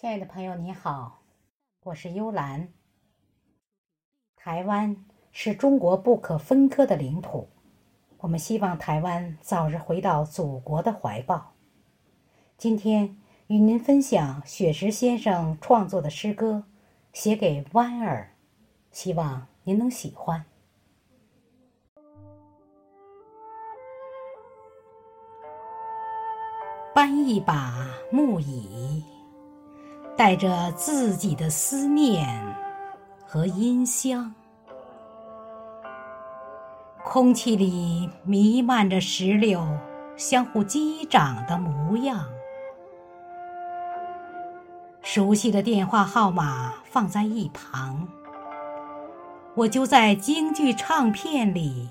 亲爱的朋友，你好，我是幽兰。台湾是中国不可分割的领土，我们希望台湾早日回到祖国的怀抱。今天与您分享雪石先生创作的诗歌，写给湾儿，希望您能喜欢。搬一把木椅。带着自己的思念和音香，空气里弥漫着石榴相互击掌的模样。熟悉的电话号码放在一旁，我就在京剧唱片里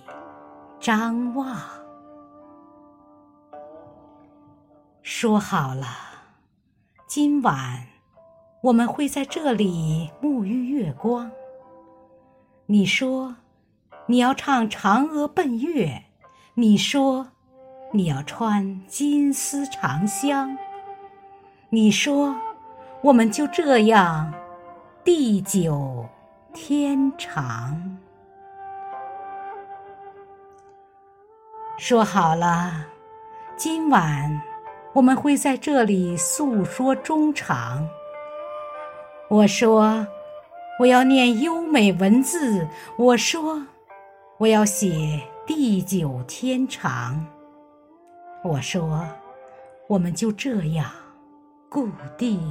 张望。说好了，今晚。我们会在这里沐浴月光。你说你要唱嫦娥奔月，你说你要穿金丝长香，你说我们就这样地久天长。说好了，今晚我们会在这里诉说衷肠。我说，我要念优美文字。我说，我要写地久天长。我说，我们就这样固定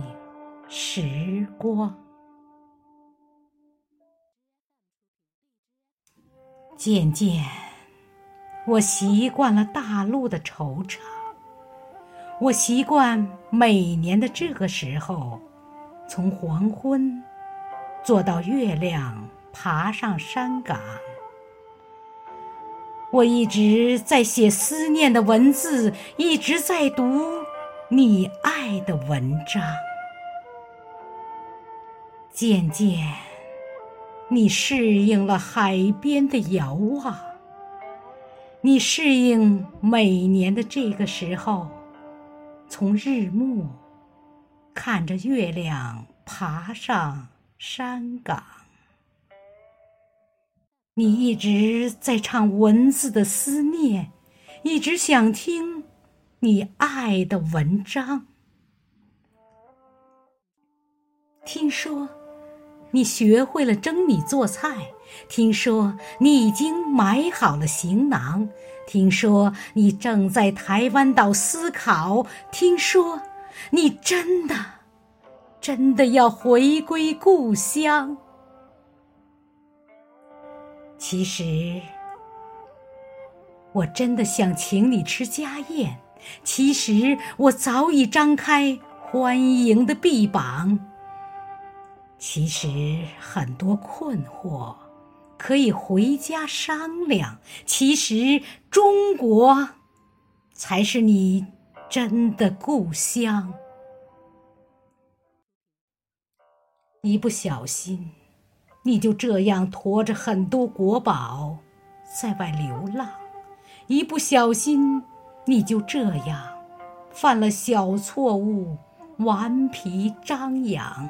时光。渐渐，我习惯了大陆的惆怅。我习惯每年的这个时候。从黄昏坐到月亮爬上山岗，我一直在写思念的文字，一直在读你爱的文章。渐渐，你适应了海边的遥望，你适应每年的这个时候，从日暮。看着月亮爬上山岗，你一直在唱文字的思念，一直想听你爱的文章。听说你学会了蒸米做菜，听说你已经买好了行囊，听说你正在台湾岛思考，听说。你真的，真的要回归故乡？其实，我真的想请你吃家宴。其实，我早已张开欢迎的臂膀。其实，很多困惑可以回家商量。其实，中国才是你。真的故乡，一不小心，你就这样驮着很多国宝在外流浪；一不小心，你就这样犯了小错误，顽皮张扬。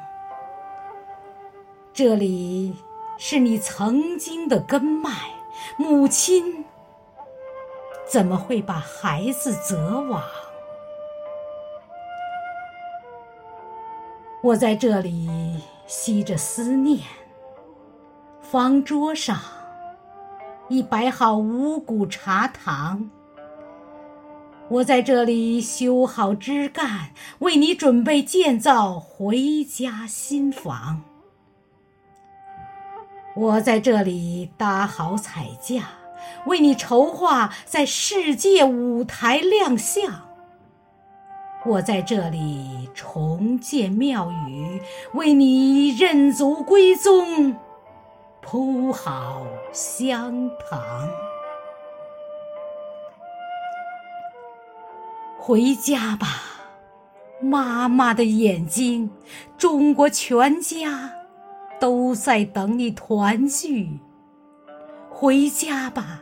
这里是你曾经的根脉，母亲怎么会把孩子责往？我在这里吸着思念，方桌上已摆好五谷茶糖。我在这里修好枝干，为你准备建造回家新房。我在这里搭好彩架，为你筹划在世界舞台亮相。我在这里重建庙宇，为你认祖归宗铺好香堂。回家吧，妈妈的眼睛，中国全家都在等你团聚。回家吧，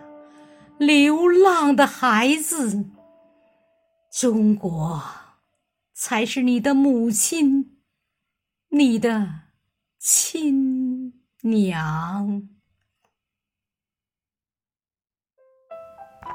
流浪的孩子，中国。才是你的母亲你的亲娘。